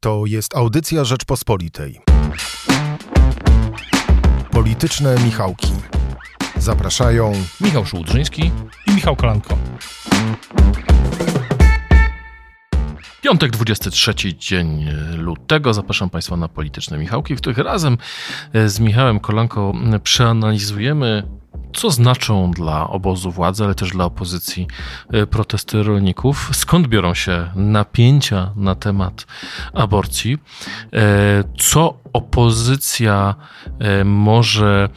To jest audycja Rzeczpospolitej. Polityczne Michałki. Zapraszają Michał Szułdrzyński i Michał Kolanko. Piątek, 23 dzień lutego. Zapraszam Państwa na Polityczne Michałki, w których razem z Michałem Kolanko przeanalizujemy co znaczą dla obozu władzy, ale też dla opozycji e, protesty rolników? Skąd biorą się napięcia na temat aborcji? E, co opozycja e, może,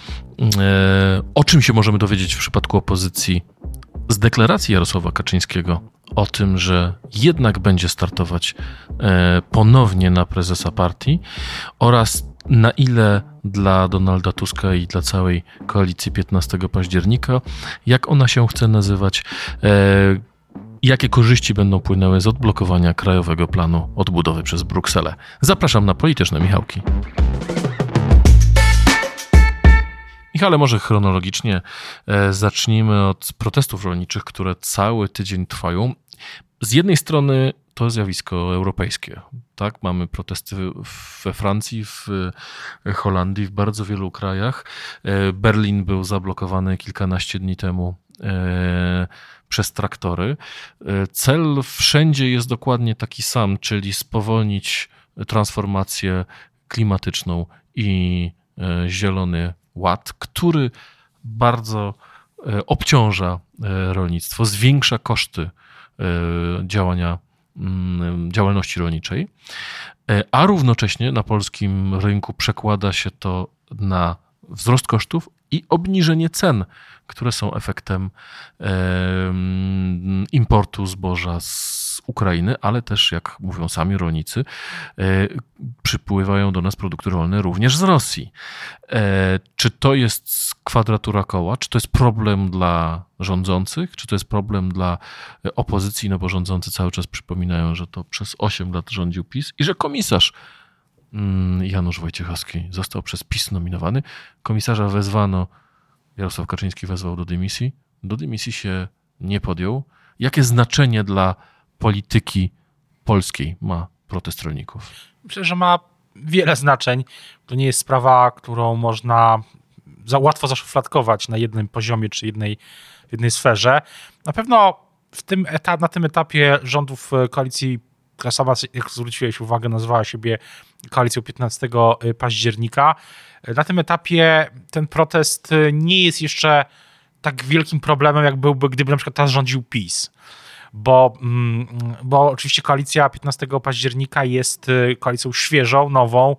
o czym się możemy dowiedzieć w przypadku opozycji z deklaracji Jarosława Kaczyńskiego o tym, że jednak będzie startować ponownie na prezesa partii oraz na ile dla Donalda Tuska i dla całej koalicji 15 października, jak ona się chce nazywać, e, jakie korzyści będą płynęły z odblokowania Krajowego Planu Odbudowy przez Brukselę. Zapraszam na polityczne Michałki. Michale, może chronologicznie e, zacznijmy od protestów rolniczych, które cały tydzień trwają. Z jednej strony to zjawisko europejskie. Tak, mamy protesty we Francji, w Holandii, w bardzo wielu krajach. E, Berlin był zablokowany kilkanaście dni temu e, przez traktory. E, cel wszędzie jest dokładnie taki sam, czyli spowolnić transformację klimatyczną i zielony ład, który bardzo obciąża rolnictwo, zwiększa koszty działania działalności rolniczej, e, a równocześnie na polskim rynku przekłada się to na wzrost kosztów i obniżenie cen, które są efektem importu zboża z Ukrainy, ale też, jak mówią sami rolnicy, e, przypływają do nas produkty rolne również z Rosji. E, czy to jest kwadratura koła? Czy to jest problem dla rządzących? Czy to jest problem dla opozycji? No bo rządzący cały czas przypominają, że to przez 8 lat rządził PiS i że komisarz mm, Janusz Wojciechowski został przez PiS nominowany. Komisarza wezwano, Jarosław Kaczyński wezwał do dymisji. Do dymisji się nie podjął. Jakie znaczenie dla polityki polskiej ma protest rolników? Myślę, że ma wiele znaczeń. To nie jest sprawa, którą można za łatwo zaszufladkować na jednym poziomie czy jednej, jednej sferze. Na pewno w tym etap, na tym etapie rządów e, koalicji, która sama, jak zwróciłeś uwagę, nazywała siebie koalicją 15 e, października, e, na tym etapie ten protest nie jest jeszcze tak wielkim problemem, jak byłby, gdyby na przykład teraz rządził PiS bo, mm, bo oczywiście koalicja 15 października jest y, koalicją świeżą, nową.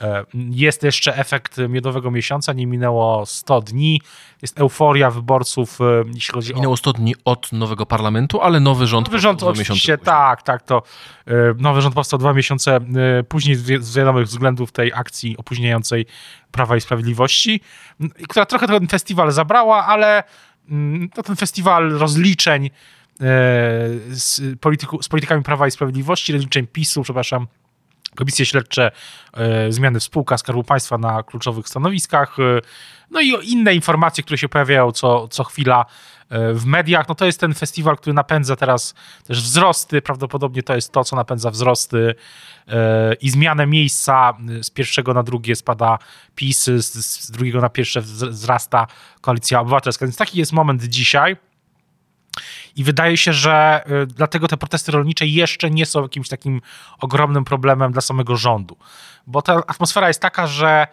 E, jest jeszcze efekt miodowego miesiąca, nie minęło 100 dni. Jest euforia wyborców, y, jeśli chodzi minęło o. Minęło 100 dni od nowego parlamentu, ale nowy rząd. Nowy rząd oczywiście, tak, tak. To y, nowy rząd powstał dwa miesiące później z wiadomych względów tej akcji opóźniającej Prawa i Sprawiedliwości, która trochę ten festiwal zabrała, ale mm, to ten festiwal rozliczeń z, polityku, z politykami Prawa i Sprawiedliwości, rozliczeń PiSu, przepraszam, komisje śledcze, e, zmiany w spółkach Skarbu Państwa na kluczowych stanowiskach, e, no i inne informacje, które się pojawiają co, co chwila w mediach. No to jest ten festiwal, który napędza teraz też wzrosty, prawdopodobnie to jest to, co napędza wzrosty i zmianę miejsca. Z pierwszego na drugie spada PiS, z, z drugiego na pierwsze wzrasta Koalicja Obywatelska. Więc taki jest moment dzisiaj. I wydaje się, że y, dlatego te protesty rolnicze jeszcze nie są jakimś takim ogromnym problemem dla samego rządu. Bo ta atmosfera jest taka, że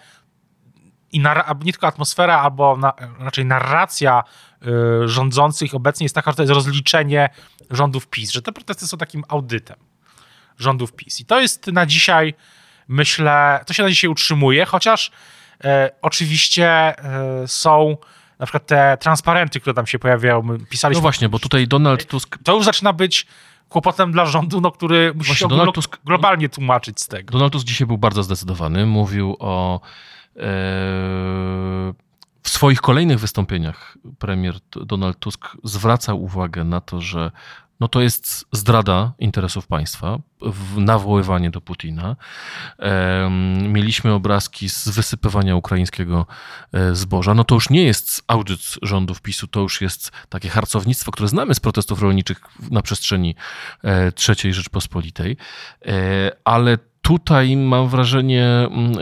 i nie tylko atmosfera, albo na, raczej narracja y, rządzących obecnie jest taka, że to jest rozliczenie rządów PiS, że te protesty są takim audytem rządów PiS. I to jest na dzisiaj, myślę, to się na dzisiaj utrzymuje, chociaż y, oczywiście y, są na przykład te transparenty, które tam się pojawiają, pisaliśmy... No właśnie, bo tutaj Donald Tusk... To już zaczyna być kłopotem dla rządu, no, który musi właśnie, się Donald Tusk... globalnie tłumaczyć z tego. Donald Tusk dzisiaj był bardzo zdecydowany. Mówił o... E, w swoich kolejnych wystąpieniach premier Donald Tusk zwracał uwagę na to, że no to jest zdrada interesów państwa, nawoływanie do Putina. Mieliśmy obrazki z wysypywania ukraińskiego e, zboża. No to już nie jest audyt rządów PiSu, to już jest takie harcownictwo, które znamy z protestów rolniczych na przestrzeni e, III Rzeczpospolitej. E, ale tutaj mam wrażenie, mm,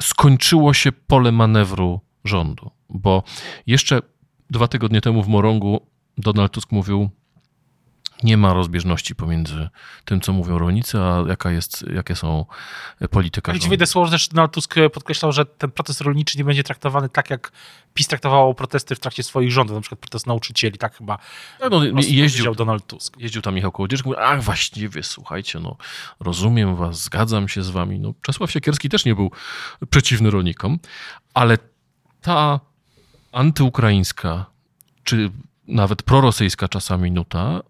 skończyło się pole manewru rządu, bo jeszcze dwa tygodnie temu w Morągu Donald Tusk mówił, nie ma rozbieżności pomiędzy tym, co mówią rolnicy, a jaka jest, jakie są polityka rządu. wyjdę słowo, że też Donald Tusk podkreślał, że ten protest rolniczy nie będzie traktowany tak, jak PiS traktowało protesty w trakcie swoich rządów, na przykład protest nauczycieli, tak chyba no, no, jeździł Donald Tusk. Jeździł tam Michał Kołodziejczyk, mówił, ach właściwie, słuchajcie, no rozumiem was, zgadzam się z wami. No, Czesław Siekierski też nie był przeciwny rolnikom, ale ta antyukraińska, czy nawet prorosyjska czasami nuta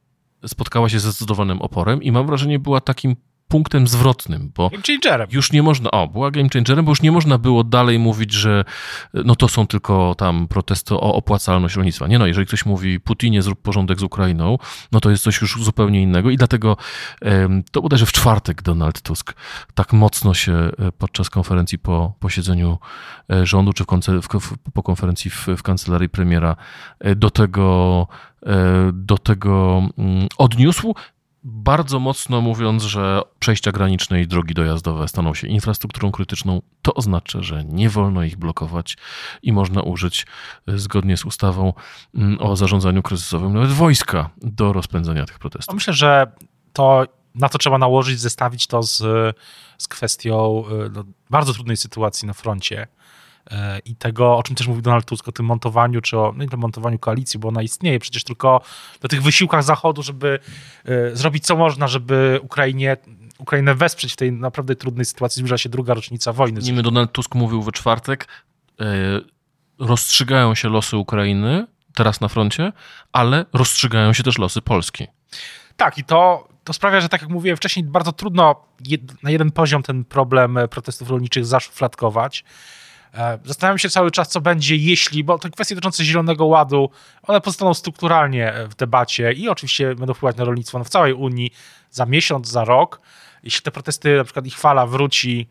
spotkała się ze zdecydowanym oporem i mam wrażenie była takim punktem zwrotnym, bo game changerem. już nie można, o, była game changerem, bo już nie można było dalej mówić, że no to są tylko tam protesty o opłacalność rolnictwa. Nie no, jeżeli ktoś mówi Putinie zrób porządek z Ukrainą, no to jest coś już zupełnie innego i dlatego to bodajże w czwartek Donald Tusk tak mocno się e, podczas konferencji po posiedzeniu e, rządu, czy w, w, po konferencji w, w kancelarii premiera e, do tego do tego mm, odniósł bardzo mocno mówiąc, że przejścia graniczne i drogi dojazdowe staną się infrastrukturą krytyczną, to oznacza, że nie wolno ich blokować i można użyć e, zgodnie z ustawą mm, o zarządzaniu kryzysowym nawet wojska do rozpędzenia tych protestów. Myślę, że to na to trzeba nałożyć, zestawić to z, z kwestią e, no, bardzo trudnej sytuacji na froncie i tego, o czym też mówił Donald Tusk, o tym montowaniu, czy o no nie montowaniu koalicji, bo ona istnieje przecież tylko do tych wysiłkach Zachodu, żeby e, zrobić co można, żeby Ukrainie Ukrainę wesprzeć w tej naprawdę trudnej sytuacji. Zbliża się druga rocznica wojny. Nim Donald Tusk mówił we czwartek, e, rozstrzygają się losy Ukrainy teraz na froncie, ale rozstrzygają się też losy Polski. Tak, i to, to sprawia, że tak jak mówiłem wcześniej, bardzo trudno jed, na jeden poziom ten problem protestów rolniczych zaszufladkować. E, zastanawiam się cały czas, co będzie, jeśli, bo te kwestie dotyczące Zielonego Ładu, one pozostaną strukturalnie w debacie i oczywiście będą wpływać na rolnictwo no w całej Unii za miesiąc, za rok. Jeśli te protesty, na przykład ich fala wróci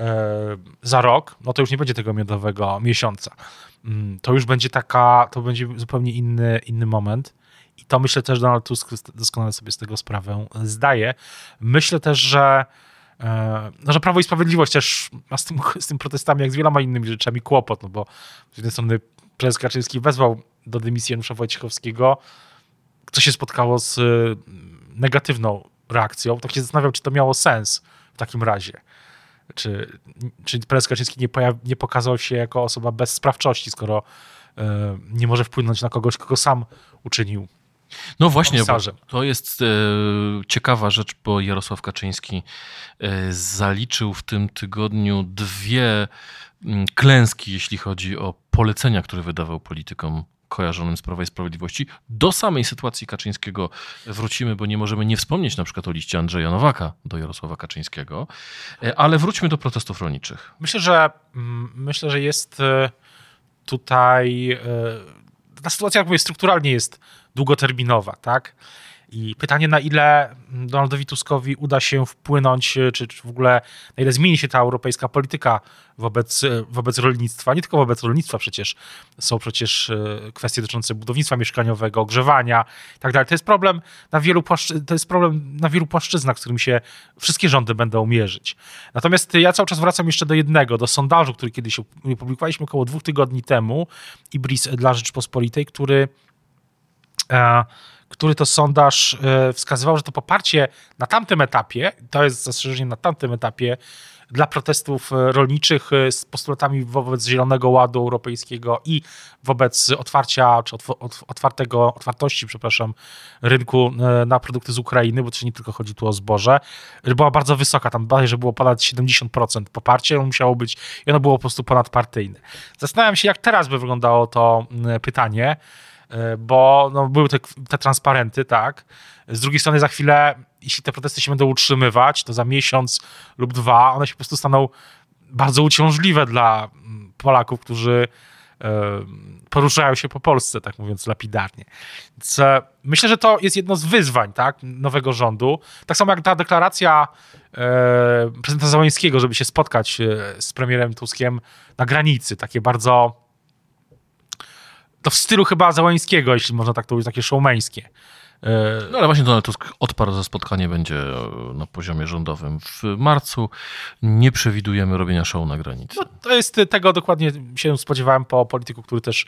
e, za rok, no to już nie będzie tego miodowego miesiąca. Mm, to już będzie taka, to będzie zupełnie inny, inny moment. I to myślę też, Donald Tusk doskonale sobie z tego sprawę zdaje. Myślę też, że E, no, że Prawo i Sprawiedliwość też ma z, tym, z tym protestami, jak z wieloma innymi rzeczami, kłopot, no bo z jednej strony prezes Kaczyński wezwał do dymisji Janusza Wojciechowskiego, co się spotkało z y, negatywną reakcją. Tak się zastanawiał, czy to miało sens w takim razie. Czy, czy prezes Kaczyński nie, pojaw, nie pokazał się jako osoba bez sprawczości, skoro y, nie może wpłynąć na kogoś, kogo sam uczynił no właśnie, to jest e, ciekawa rzecz, bo Jarosław Kaczyński e, zaliczył w tym tygodniu dwie m, klęski, jeśli chodzi o polecenia, które wydawał politykom kojarzonym z Prawa i Sprawiedliwości. Do samej sytuacji Kaczyńskiego wrócimy, bo nie możemy nie wspomnieć na przykład o liście Andrzeja Nowaka do Jarosława Kaczyńskiego, e, ale wróćmy do protestów rolniczych. Myślę, że mm, myślę, że jest e, tutaj e, ta sytuacja, jak mówię, strukturalnie jest długoterminowa, tak? I pytanie, na ile Donaldowi Tuskowi uda się wpłynąć, czy, czy w ogóle na ile zmieni się ta europejska polityka wobec, wobec rolnictwa. Nie tylko wobec rolnictwa przecież. Są przecież e, kwestie dotyczące budownictwa mieszkaniowego, ogrzewania i tak. To jest problem na wielu, płaszczy, to jest problem na wielu płaszczyznach, z którymi się wszystkie rządy będą mierzyć. Natomiast ja cały czas wracam jeszcze do jednego, do sondażu, który kiedyś opublikowaliśmy około dwóch tygodni temu, IBRIS dla Rzeczpospolitej, który E, który to sondaż e, wskazywał, że to poparcie na tamtym etapie, to jest zastrzeżenie na tamtym etapie, dla protestów e, rolniczych z postulatami wobec Zielonego Ładu Europejskiego i wobec otwarcia, czy otwartego, otwartości, przepraszam, rynku na produkty z Ukrainy, bo to nie tylko chodzi tu o zboże, była bardzo wysoka, tam że było ponad 70% poparcie, ono musiało być i ono było po prostu ponadpartyjne. Zastanawiam się, jak teraz by wyglądało to pytanie, E, bo no, były te, te transparenty, tak. Z drugiej strony za chwilę, jeśli te protesty się będą utrzymywać, to za miesiąc lub dwa one się po prostu staną bardzo uciążliwe dla mm, Polaków, którzy poruszają się po Polsce, tak mówiąc lapidarnie. Więc e, myślę, że to jest jedno z wyzwań tak, nowego rządu. Tak samo jak ta deklaracja e, prezydenta Załońskiego, żeby się spotkać e, z premierem Tuskiem na granicy, takie bardzo to w stylu chyba Załońskiego, jeśli można tak to powiedzieć, takie showmeńskie. No ale właśnie Donald Tusk odparł, że spotkanie będzie na poziomie rządowym w marcu. Nie przewidujemy robienia show na granicy. No, to jest tego dokładnie się spodziewałem po polityku, który też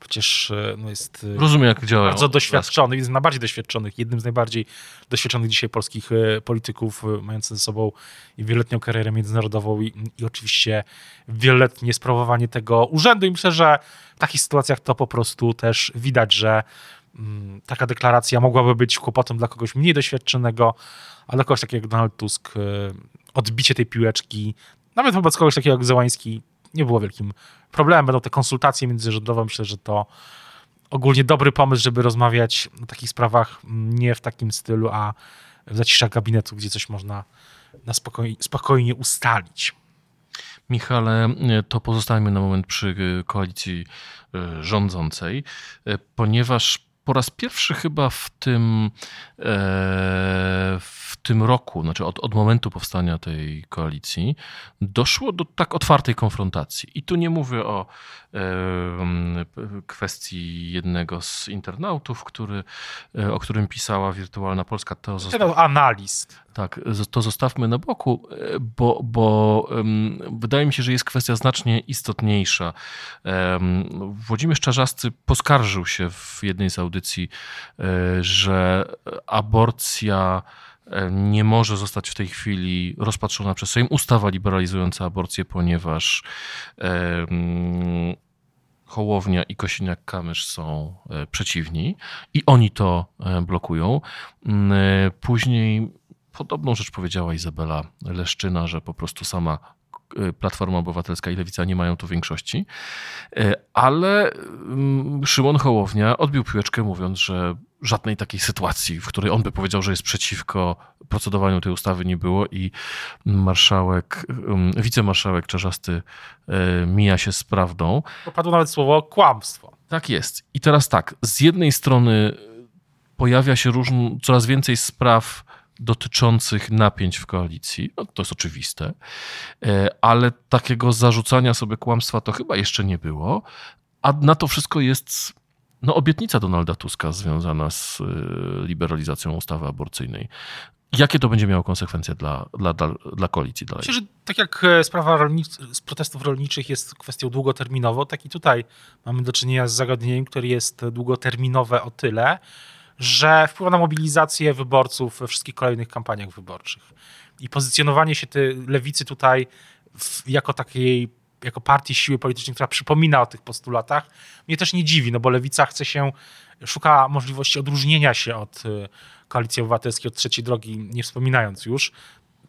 przecież no, jest Rozumiem, jak działa. bardzo doświadczony, jest najbardziej doświadczonych, jednym z najbardziej doświadczonych dzisiaj polskich polityków, mający ze sobą wieloletnią karierę międzynarodową i, i oczywiście wieloletnie sprawowanie tego urzędu. I myślę, że w takich sytuacjach to po prostu też widać, że taka deklaracja mogłaby być kłopotem dla kogoś mniej doświadczonego, ale dla kogoś takiego jak Donald Tusk, y, odbicie tej piłeczki, nawet wobec kogoś takiego jak Zełański, nie było wielkim problemem. Będą te konsultacje międzyrządowe. Myślę, że to ogólnie dobry pomysł, żeby rozmawiać o takich sprawach mm, nie w takim stylu, a w zaciszach gabinetu, gdzie coś można na spokojnie, spokojnie ustalić. Michale, to pozostajmy na moment przy y, koalicji y, rządzącej, ponieważ po raz pierwszy chyba w tym, e, w tym roku, znaczy od, od momentu powstania tej koalicji, doszło do tak otwartej konfrontacji. I tu nie mówię o kwestii jednego z internautów, który, e, o którym pisała Wirtualna Polska. To zostaw... analiz. Tak, to zostawmy na boku, e, bo, bo wydaje mi się, że jest kwestia znacznie istotniejsza. Włodzimierz Czarzasty poskarżył się w jednej z audycji, e, że aborcja nie może zostać w tej chwili rozpatrzona przez Sejm ustawa liberalizująca aborcję, ponieważ Hołownia i Kosiniak-Kamysz są e, przeciwni i oni to e, blokują. E, później podobną rzecz powiedziała Izabela Leszczyna, że po prostu sama Platforma Obywatelska i Lewica nie mają tu większości, ale Szymon Hołownia odbił piłeczkę mówiąc, że żadnej takiej sytuacji, w której on by powiedział, że jest przeciwko procedowaniu tej ustawy nie było i marszałek, wicemarszałek Czarzasty e, mija się z prawdą. Popadło nawet słowo kłamstwo. Tak jest. I teraz tak, z jednej strony pojawia się różn, coraz więcej spraw dotyczących napięć w koalicji. No, to jest oczywiste, e, ale takiego zarzucania sobie kłamstwa to chyba jeszcze nie było. A na to wszystko jest no, obietnica Donalda Tuska związana z y, liberalizacją ustawy aborcyjnej. Jakie to będzie miało konsekwencje dla, dla, dla, dla koalicji dalej? Myślę, że tak jak e, sprawa rolnic- z protestów rolniczych jest kwestią długoterminową, tak i tutaj mamy do czynienia z zagadnieniem, które jest długoterminowe o tyle, że wpływa na mobilizację wyborców we wszystkich kolejnych kampaniach wyborczych. I pozycjonowanie się tej lewicy tutaj w, jako takiej jako partii siły politycznej, która przypomina o tych postulatach, mnie też nie dziwi, no bo lewica chce się, szuka możliwości odróżnienia się od y, koalicji obywatelskiej, od trzeciej drogi, nie wspominając już,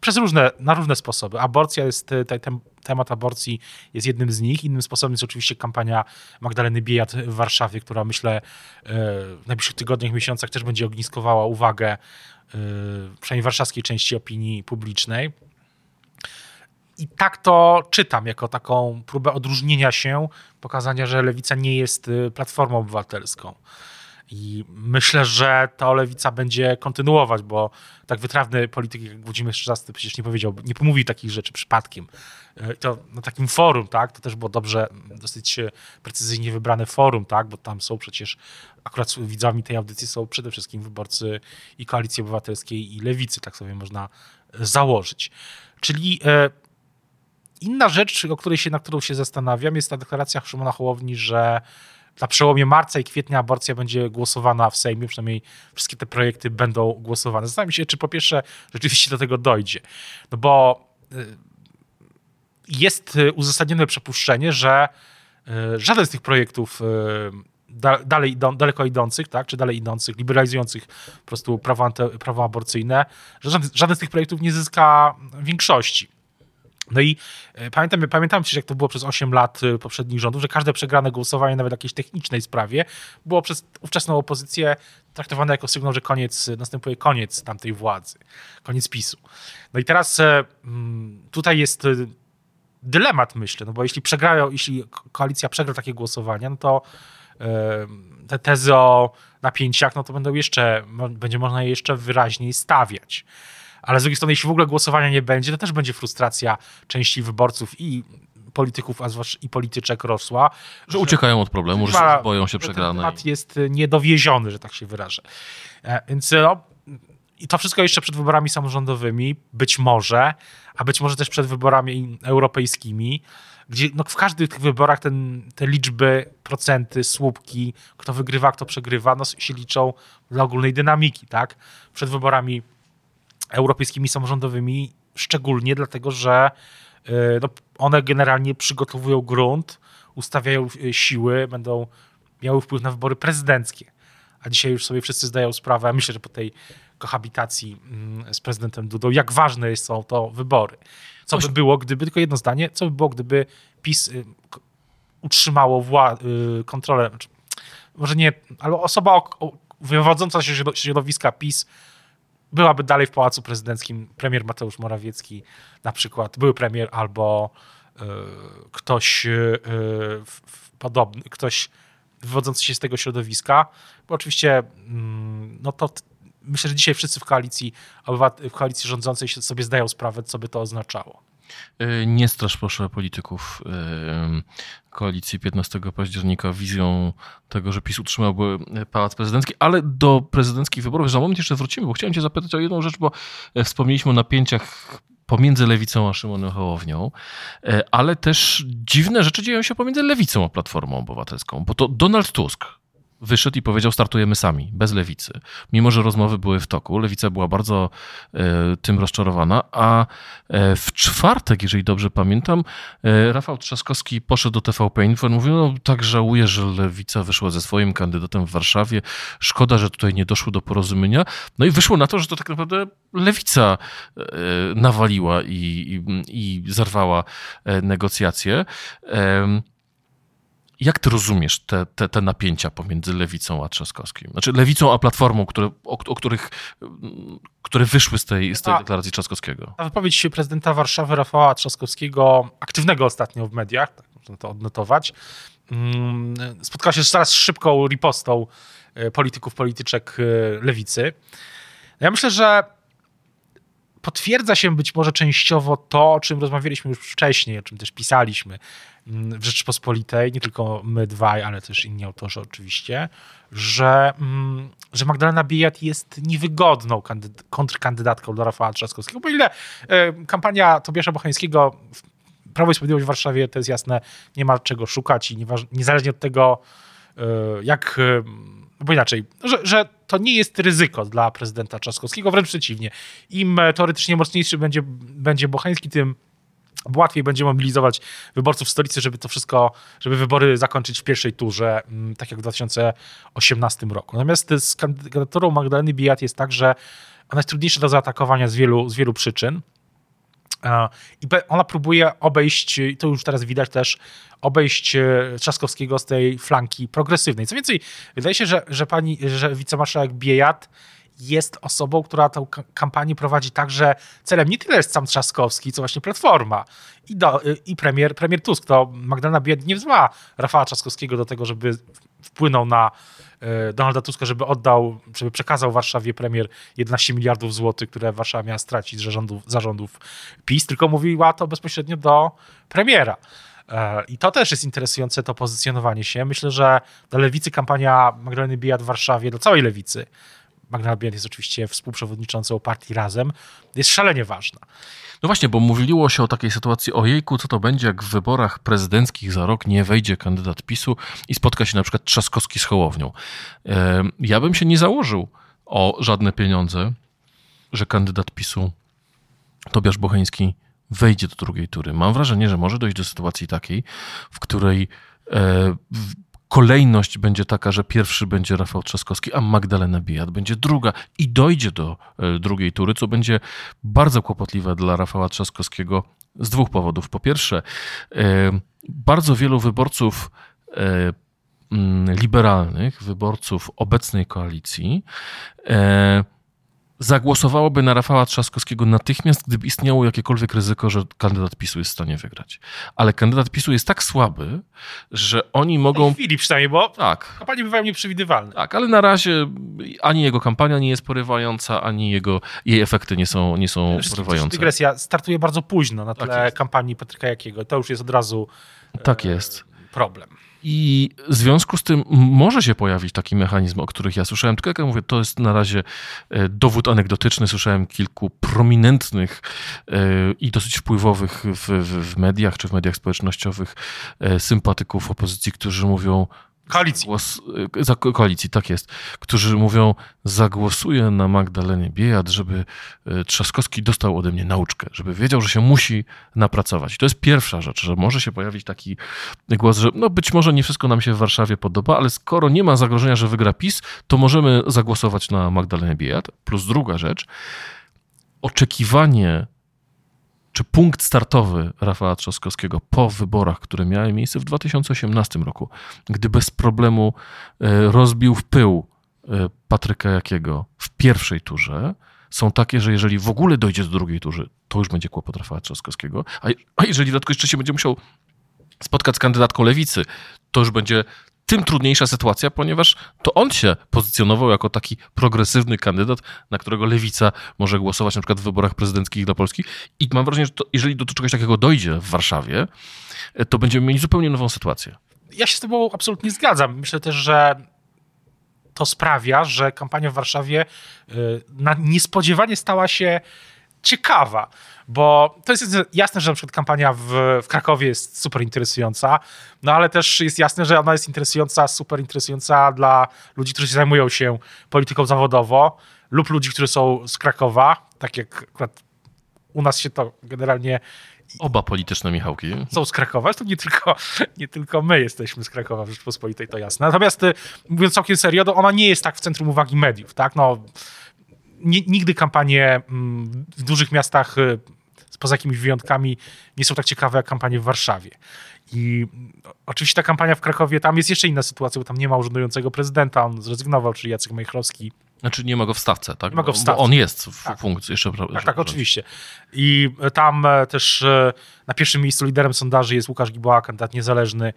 przez różne, na różne sposoby. Aborcja jest, y, ten temat aborcji jest jednym z nich. Innym sposobem jest oczywiście kampania Magdaleny Biejat w Warszawie, która myślę y, w najbliższych tygodniach, miesiącach też będzie ogniskowała uwagę przynajmniej warszawskiej części opinii publicznej. I tak to czytam, jako taką próbę odróżnienia się, pokazania, że lewica nie jest y, platformą obywatelską. I myślę, że to lewica będzie kontynuować, bo tak wytrawny polityk jak Włodzimierz Szczasty przecież nie powiedział, nie pomówił takich rzeczy przypadkiem. Y, to na takim forum, tak, to też było dobrze, dosyć y, precyzyjnie wybrane forum, tak, bo tam są przecież, akurat widzami tej audycji są przede wszystkim wyborcy i Koalicji Obywatelskiej i Lewicy, tak sobie można założyć. Czyli Inna rzecz, o której się, na którą się zastanawiam, jest ta deklaracja Szymona Hołowni, że na przełomie marca i kwietnia aborcja będzie głosowana w Sejmie, przynajmniej wszystkie te projekty będą głosowane. Zastanawiam się, czy po pierwsze rzeczywiście do tego dojdzie. No bo y, jest uzasadnione przypuszczenie, że y, żaden z tych projektów y, dalej idą, daleko idących, tak, czy dalej idących, liberalizujących po prostu prawo, prawo aborcyjne, że żaden, żaden z tych projektów nie zyska większości. No i e, pamiętam, pamiętam przecież, jak to było przez 8 lat e, poprzednich rządów, że każde przegrane głosowanie, nawet w jakiejś technicznej sprawie, było przez ówczesną opozycję traktowane jako sygnał, że koniec, następuje koniec tamtej władzy, koniec PiSu. No i teraz e, mm, tutaj jest dylemat, myślę, no bo jeśli przegrają, jeśli koalicja przegra takie głosowania, no to te tezy o napięciach, no to będą jeszcze, będzie można je jeszcze wyraźniej stawiać. Ale z drugiej strony, jeśli w ogóle głosowania nie będzie, to też będzie frustracja części wyborców i polityków, a zwłaszcza i polityczek rosła. Że, że uciekają od problemu, że boją się przegranej. Temat jest niedowieziony, że tak się wyrażę. E, więc no, i to wszystko jeszcze przed wyborami samorządowymi, być może, a być może też przed wyborami europejskimi, gdzie no, w każdych tych wyborach ten, te liczby, procenty, słupki, kto wygrywa, kto przegrywa, no, się liczą dla ogólnej dynamiki, tak? Przed wyborami europejskimi samorządowymi, szczególnie dlatego, że y, no, one generalnie przygotowują grunt, ustawiają y, siły, będą miały wpływ na wybory prezydenckie. A dzisiaj już sobie wszyscy zdają sprawę, myślę, że po tej kohabitacji mm, z prezydentem Dudą, jak ważne są to wybory. Co by było, gdyby, tylko jedno zdanie, co by było, gdyby PiS y, utrzymało wła- kontrolę, znaczy, może nie, ale osoba wywodząca się z środowiska PiS byłaby dalej w Pałacu Prezydenckim premier Mateusz Morawiecki, na przykład były premier albo y, ktoś y, podobny, ktoś wywodzący się z tego środowiska, bo oczywiście mm, no to myślę, że dzisiaj wszyscy w koalicji, w koalicji rządzącej sobie zdają sprawę, co by to oznaczało. E, nie strasz proszę polityków koalicji 15 października wizją tego, że PiS utrzymałby pałac prezydencki, ale do prezydenckich wyborów za moment jeszcze wrócimy, bo chciałem cię zapytać o jedną rzecz, bo e, wspomnieliśmy o napięciach pomiędzy lewicą a Szymonem Hołownią, e, ale też dziwne rzeczy dzieją się pomiędzy lewicą a Platformą Obywatelską, bo to Donald Tusk, wyszedł i powiedział: Startujemy sami, bez lewicy. Mimo, że rozmowy były w toku, lewica była bardzo e, tym rozczarowana, a e, w czwartek, jeżeli dobrze pamiętam, e, Rafał Trzaskowski poszedł do TVP Info i mówił: No, tak żałuję, że lewica wyszła ze swoim kandydatem w Warszawie. Szkoda, że tutaj nie doszło do porozumienia. No i wyszło na to, że to tak naprawdę lewica nawaliła i, i, i zarwała negocjacje. Jak ty rozumiesz te, te, te napięcia pomiędzy lewicą a Trzaskowskim? Znaczy lewicą a platformą, które, o, o których, które wyszły z tej, z tej deklaracji Trzaskowskiego? Ta wypowiedź prezydenta Warszawy Rafała Trzaskowskiego, aktywnego ostatnio w mediach, tak można to odnotować, mm, spotkała się coraz szybką ripostą e, polityków, polityczek e, lewicy. Ja myślę, że potwierdza się być może częściowo to, o czym rozmawialiśmy już wcześniej, o czym też pisaliśmy, Mm, w Rzeczypospolitej, nie tylko my dwaj, ale też inni autorzy oczywiście, że, mm, że Magdalena Biejat jest niewygodną kontrkandydatką do Rafała Trzaskowskiego, bo ile e, kampania Tobiasza Bochańskiego Prawo i Sprawiedliwość w Warszawie, to jest jasne, nie ma czego szukać i niezależnie od tego, e, jak, e, bo inaczej, że, że to nie jest ryzyko dla prezydenta Trzaskowskiego, wręcz przeciwnie. Im teoretycznie mocniejszy będzie, będzie Bochański, tym łatwiej będzie mobilizować wyborców w stolicy, żeby to wszystko, żeby wybory zakończyć w pierwszej turze, mm, tak jak w 2018 roku. Natomiast z kandydaturą Magdaleny Bijat jest tak, że ona jest trudniejsza do zaatakowania z wielu, z wielu przyczyn. I ona próbuje obejść, to już teraz widać też, obejść e, Trzaskowskiego z tej flanki progresywnej. Co więcej, wydaje się, że, że pani, że wicemarszałek Biejat jest osobą, która tę kampanię prowadzi tak, że celem nie tyle jest sam Trzaskowski, co właśnie Platforma i, do, i premier, premier Tusk. To Magdalena Bied nie wzma Rafała Trzaskowskiego do tego, żeby wpłynął na e, Donalda Tuska, żeby oddał, żeby przekazał Warszawie premier 11 miliardów złotych, które Warszawa miała stracić z zarządów, zarządów PiS, tylko mówiła to bezpośrednio do premiera. E, I to też jest interesujące, to pozycjonowanie się. Myślę, że dla lewicy kampania Magdaleny Bijat w Warszawie, do całej lewicy, Magdalena Biel jest oczywiście współprzewodniczącą partii Razem, jest szalenie ważna. No właśnie, bo mówiło się o takiej sytuacji, ojejku, co to będzie, jak w wyborach prezydenckich za rok nie wejdzie kandydat PiSu i spotka się na przykład Trzaskowski z Hołownią. Ja bym się nie założył o żadne pieniądze, że kandydat PiSu Tobiasz Bocheński wejdzie do drugiej tury. Mam wrażenie, że może dojść do sytuacji takiej, w której e, kolejność będzie taka, że pierwszy będzie Rafał Trzaskowski, a Magdalena Bijat będzie druga i dojdzie do e, drugiej tury, co będzie bardzo kłopotliwe dla Rafała Trzaskowskiego z dwóch powodów. Po pierwsze, e, bardzo wielu wyborców e, mm, liberalnych, wyborców obecnej koalicji, zagłosowałoby na Rafała Trzaskowskiego natychmiast, gdyby istniało jakiekolwiek ryzyko, że kandydat PiSu jest w stanie wygrać. Ale kandydat PiSu jest tak słaby, że oni W mogą... tej chwili przynajmniej, bo Tak, kampanie bywają nieprzewidywalne. tak, ale na razie ani jego kampania nie jest porywająca, ani jego, jej efekty nie są, nie są porywające. Dygresja startuje bardzo późno na Tak tle jest. kampanii Patryka Jakiego. To już jest od razu Tak jest. problem. I w związku z tym może się pojawić taki mechanizm, o których ja słyszałem, tylko jak ja mówię, to jest na razie e, dowód anegdotyczny. Słyszałem kilku prominentnych e, i dosyć wpływowych w, w, w mediach czy w mediach społecznościowych e, sympatyków opozycji, którzy mówią, Koalicji. Głos, za ko- koalicji, tak jest, którzy mówią, zagłosuję na Magdalenę Biejat, żeby y, Trzaskowski dostał ode mnie nauczkę, żeby wiedział, że się musi napracować. I to jest pierwsza rzecz, że może się pojawić taki głos, że no być może nie wszystko nam się w Warszawie podoba, ale skoro nie ma zagrożenia, że wygra PiS, to możemy zagłosować na Magdalenę Biejat. Plus druga rzecz, oczekiwanie czy punkt startowy Rafała Trzaskowskiego po wyborach, które miały miejsce w 2018 roku, gdy bez problemu e, rozbił w pył e, Patryka Jakiego w pierwszej turze, są takie, że jeżeli w ogóle dojdzie do drugiej tury, to już będzie kłopot Rafała Trzaskowskiego, a, jeżeli dodatkowo jeszcze się będzie musiał spotkać z kandydatką lewicy, to już będzie tym trudniejsza sytuacja, ponieważ to on się pozycjonował jako taki progresywny kandydat, na którego lewica może głosować na przykład w wyborach prezydenckich dla Polski. I mam wrażenie, że to, jeżeli do czegoś takiego dojdzie w Warszawie, to będziemy mieli zupełnie nową sytuację. Ja się z tobą absolutnie zgadzam. Myślę też, że to sprawia, że kampania w Warszawie y, na niespodziewanie stała się ciekawa, bo to jest jasne, że na przykład kampania w, w Krakowie jest super interesująca, no ale też jest jasne, że ona jest interesująca, super interesująca dla ludzi, którzy zajmują się polityką zawodowo lub ludzi, którzy są z Krakowa, tak jak akurat u nas się to generalnie Oba polityczne Michałki. są z Krakowa, to nie tylko, nie tylko my jesteśmy z Krakowa w Rzeczpospolitej, to jasne. Natomiast y, mówiąc całkiem serio, to ona nie jest tak w centrum uwagi mediów, tak? No, nie, nigdy kampanie mm, w dużych miastach, y, poza jakimiś wyjątkami, nie są tak ciekawe jak kampanie w Warszawie. I mm, oczywiście ta kampania w Krakowie, tam jest jeszcze inna sytuacja, bo tam nie ma urzędującego prezydenta, on zrezygnował, czyli Jacek Majchrowski, Znaczy nie ma go w stawce, tak? Nie ma go w stawce. Bo on jest w Tak. funkcji jeszcze. Tak, tak, oczywiście. I tam e, też e, na pierwszym miejscu liderem sondaży jest Łukasz Giboła, kandydat niezależny,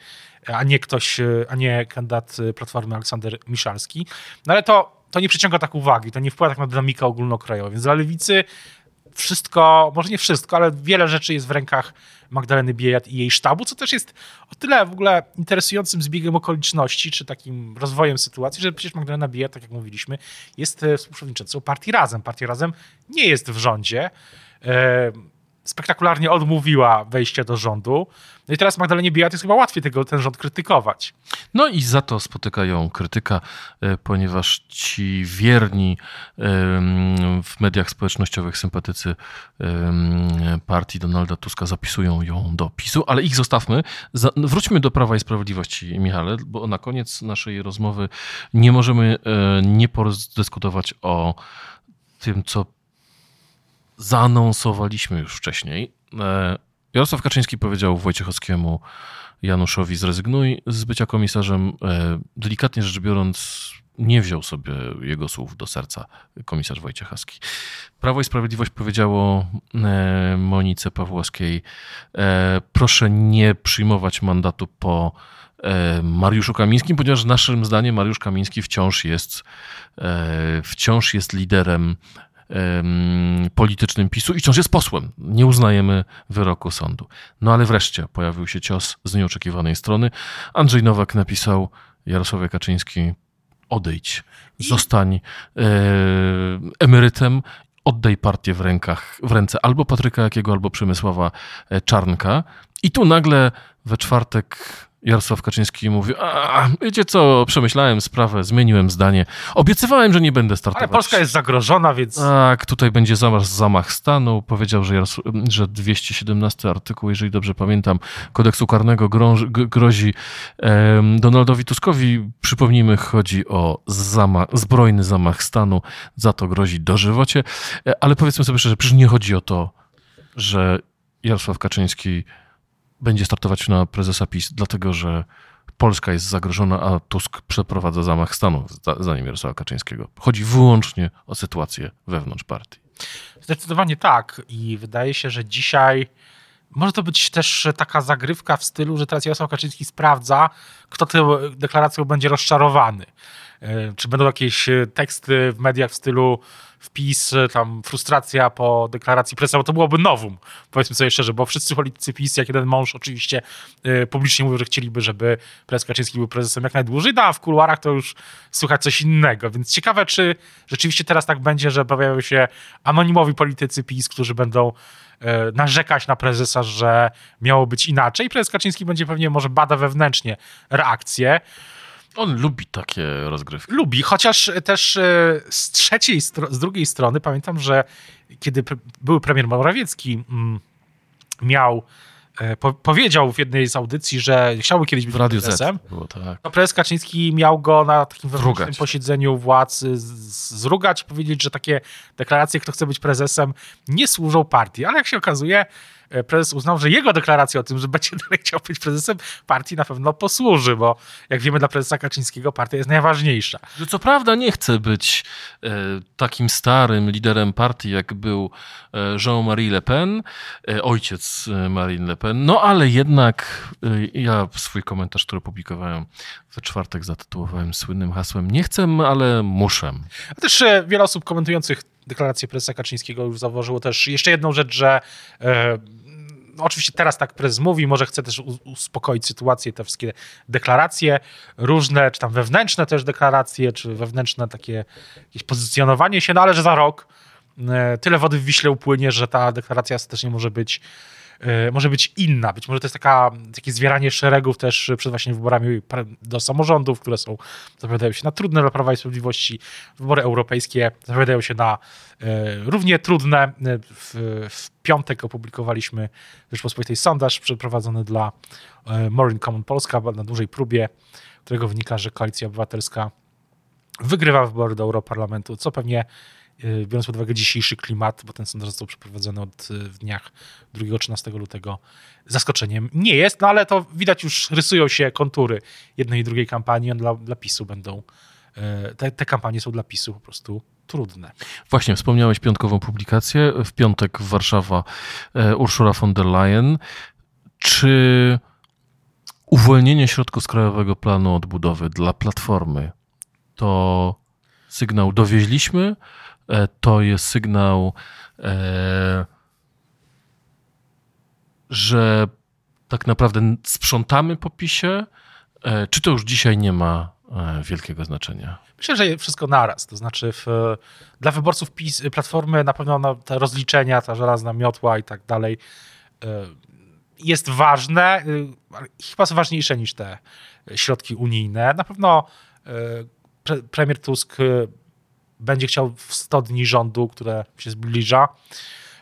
a nie ktoś, e, a nie kandydat e, Platformy Aleksander Miszalski. No ale to, to nie przyciąga tak uwagi, to nie wpływa tak na dynamikę ogólnokrajową. Więc dla lewicy wszystko, może nie wszystko, ale wiele rzeczy jest w rękach Magdaleny Biejat i jej sztabu, co też jest o tyle w ogóle interesującym zbiegiem okoliczności, czy takim rozwojem sytuacji, że przecież Magdalena Biejat, tak jak mówiliśmy, jest e, współprzewodniczącą partii Razem. Partia Razem nie jest w rządzie. Spektakularnie odmówiła wejścia do rządu. No i teraz Magdalenie Biejat jest chyba łatwiej tego, ten rząd krytykować. No i za to spotykają krytyka, e, ponieważ ci wierni w mediach społecznościowych sympatycy partii Donalda Tuska zapisują ją do PiSu, ale ich zostawmy. Wróćmy do Prawa i Sprawiedliwości, Michale, bo na koniec naszej rozmowy nie możemy e, nie porozyskutować o tym, co zaanonsowaliśmy już wcześniej. E, Jarosław Kaczyński powiedział Wojciechowskiemu, Januszowi zrezygnuj z bycia komisarzem. E, Delikatnie rzecz biorąc, nie wziął sobie jego słów do serca komisarz Wojciechowski. Prawo i Sprawiedliwość powiedziało e, Monice Pawłowskiej, proszę nie przyjmować mandatu po Mariuszu Kamińskim, ponieważ naszym zdaniem Mariusz Kamiński wciąż jest, wciąż jest liderem em, politycznym PiSu i wciąż jest posłem. Nie uznajemy wyroku sądu. No ale wreszcie pojawił się cios z nieoczekiwanej strony. Andrzej Nowak napisał Jarosławie Kaczyński odejdź, zostań e, emerytem, oddaj partię w rękach, w ręce albo Patryka Jakiego, albo Przemysława e, Czarnka. I tu nagle we czwartek Jarosław Kaczyński mówi, a wiecie co, przemyślałem sprawę, zmieniłem zdanie, obiecywałem, że nie będę startować. Ale Polska jest zagrożona, więc Tak, tutaj będzie zamach, zamach stanu. Powiedział, że, że 217 artykuł, jeżeli dobrze pamiętam, kodeksu karnego grąż, g- grozi em, Donaldowi Tuskowi. Przypomnijmy, chodzi o zamach, zbrojny zamach stanu, za to grozi dożywocie. E, Ale powiedzmy sobie szczerze, przecież nie chodzi o to, że Jarosław Kaczyński będzie startować na prezesa PiS, dlatego że Polska jest zagrożona, a Tusk przeprowadza zamach stanu, zanim Jarosława Kaczyńskiego. Chodzi wyłącznie o sytuację wewnątrz partii. Zdecydowanie tak. I wydaje się, że dzisiaj może to być też taka zagrywka w stylu, że teraz Jarosław Kaczyński sprawdza, kto tą deklaracją będzie rozczarowany. E, czy będą jakieś e, teksty w mediach w stylu wpis, e, tam frustracja po deklaracji bo to byłoby nowum, powiedzmy sobie szczerze, bo wszyscy politycy PiS, jak jeden mąż oczywiście publicznie mówią, że chcieliby, żeby prezes Kaczyński był prezesem jak najdłużej, no a w kuluarach to już słychać coś innego, więc ciekawe, czy rzeczywiście teraz tak będzie, że pojawiają się anonimowi politycy PiS, którzy będą narzekać na prezesa, że miało być inaczej. Prezes Kaczyński będzie pewnie może bada wewnętrznie reakcję. On lubi takie rozgrywki. Lubi, chociaż też e, z trzeciej, z drugiej strony pamiętam, że kiedy były premier Morawiecki mm, miał e, po, powiedział w jednej z audycji, że chciałby kiedyś być prezesem. Było, tak. To prezes Kaczyński miał go na takim wewnętrznym posiedzeniu władz zrugać, powiedzieć, że takie deklaracje, kto chce być prezesem, nie służą partii. Ale jak się okazuje, prezes uznał, że jego deklaracja o tym, że będzie dalej chciał być prezesem partii na pewno posłuży, bo jak wiemy dla prezesa Kaczyńskiego partia jest najważniejsza. Że co prawda nie chce być e, takim starym liderem partii, jak był e, Jean-Marie Le Pen, e, ojciec e, Marine Le Pen, no ale jednak e, ja swój komentarz, który publikowałem we czwartek zatytułowałem słynnym hasłem nie chcę, ale muszę. A też wiele osób komentujących deklarację prezesa Kaczyńskiego już zauważyło też jeszcze jedną rzecz, że e, no oczywiście teraz tak prezes mówi, może chce też uspokoić sytuację, te wszystkie deklaracje, różne, czy tam wewnętrzne też deklaracje, czy wewnętrzne takie jakieś pozycjonowanie się, no ale że za rok e, tyle wody w Wiśle upłynie, że ta deklaracja też nie może być może być inna. Być może to jest taka, takie zwieranie szeregów też przed właśnie wyborami do samorządów, które są, zapowiadają się na trudne dla Prawa i Sprawiedliwości. Wybory europejskie zapowiadają się na e, równie trudne. E, w, w piątek opublikowaliśmy w Rzeczpospolitej sondaż przeprowadzony dla Morin Common Polska na dużej próbie, którego wynika, że Koalicja Obywatelska wygrywa wybory do Europarlamentu, co pewnie biorąc pod uwagę dzisiejszy klimat, bo ten sondaż został przeprowadzony od y, w dniach 2-13 lutego, zaskoczeniem nie jest, no ale to widać już rysują się kontury jednej i drugiej kampanii, dla, dla PiSu będą, y, te, te kampanie są dla PiSu po prostu trudne. Właśnie, wspomniałeś piątkową publikację. W piątek Warszawa Urszula von der Leyen. Czy uwolnienie środków z Krajowego Planu Odbudowy dla Platformy to sygnał dowieźliśmy, to jest sygnał, e, że tak naprawdę sprzątamy po PiSie, e, czy to już dzisiaj nie ma wielkiego znaczenia? Myślę, że wszystko naraz. To znaczy, w, dla wyborców PiS, Platformy na pewno no, te rozliczenia, ta żelazna miotła i tak dalej jest ważne, chyba są ważniejsze niż te środki unijne. Na pewno premier Tusk będzie chciał w 100 dni rządu, które się zbliża,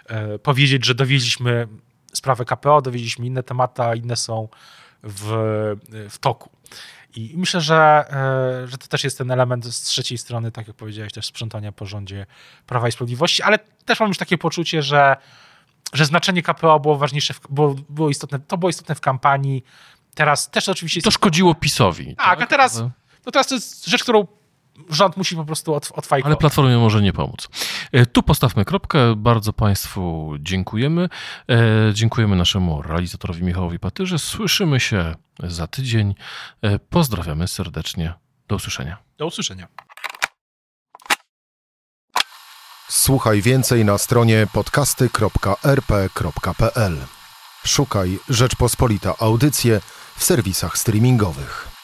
e, powiedzieć, że dowiedzieliśmy sprawę KPO, dowiedzieliśmy inne tematy, a inne są w, w toku. I myślę, że, e, że to też jest ten element z trzeciej strony, tak jak powiedziałeś, też sprzątania po rządzie Prawa i Sprawiedliwości, ale też mam już takie poczucie, że, że znaczenie KPO było ważniejsze, w, było, było istotne, to było istotne w kampanii. Teraz też oczywiście... To szkodziło PiSowi. Tak, tak? a teraz, no teraz to jest rzecz, którą rząd musi po prostu odfajkować. Ale Platformie może nie pomóc. E, tu postawmy kropkę. Bardzo Państwu dziękujemy. E, dziękujemy naszemu realizatorowi Michałowi Patyrze. Słyszymy się za tydzień. E, pozdrawiamy serdecznie. Do usłyszenia. Do usłyszenia. Słuchaj więcej na stronie podcasty.rp.pl. Szukaj Rzeczpospolita Audycje w serwisach streamingowych.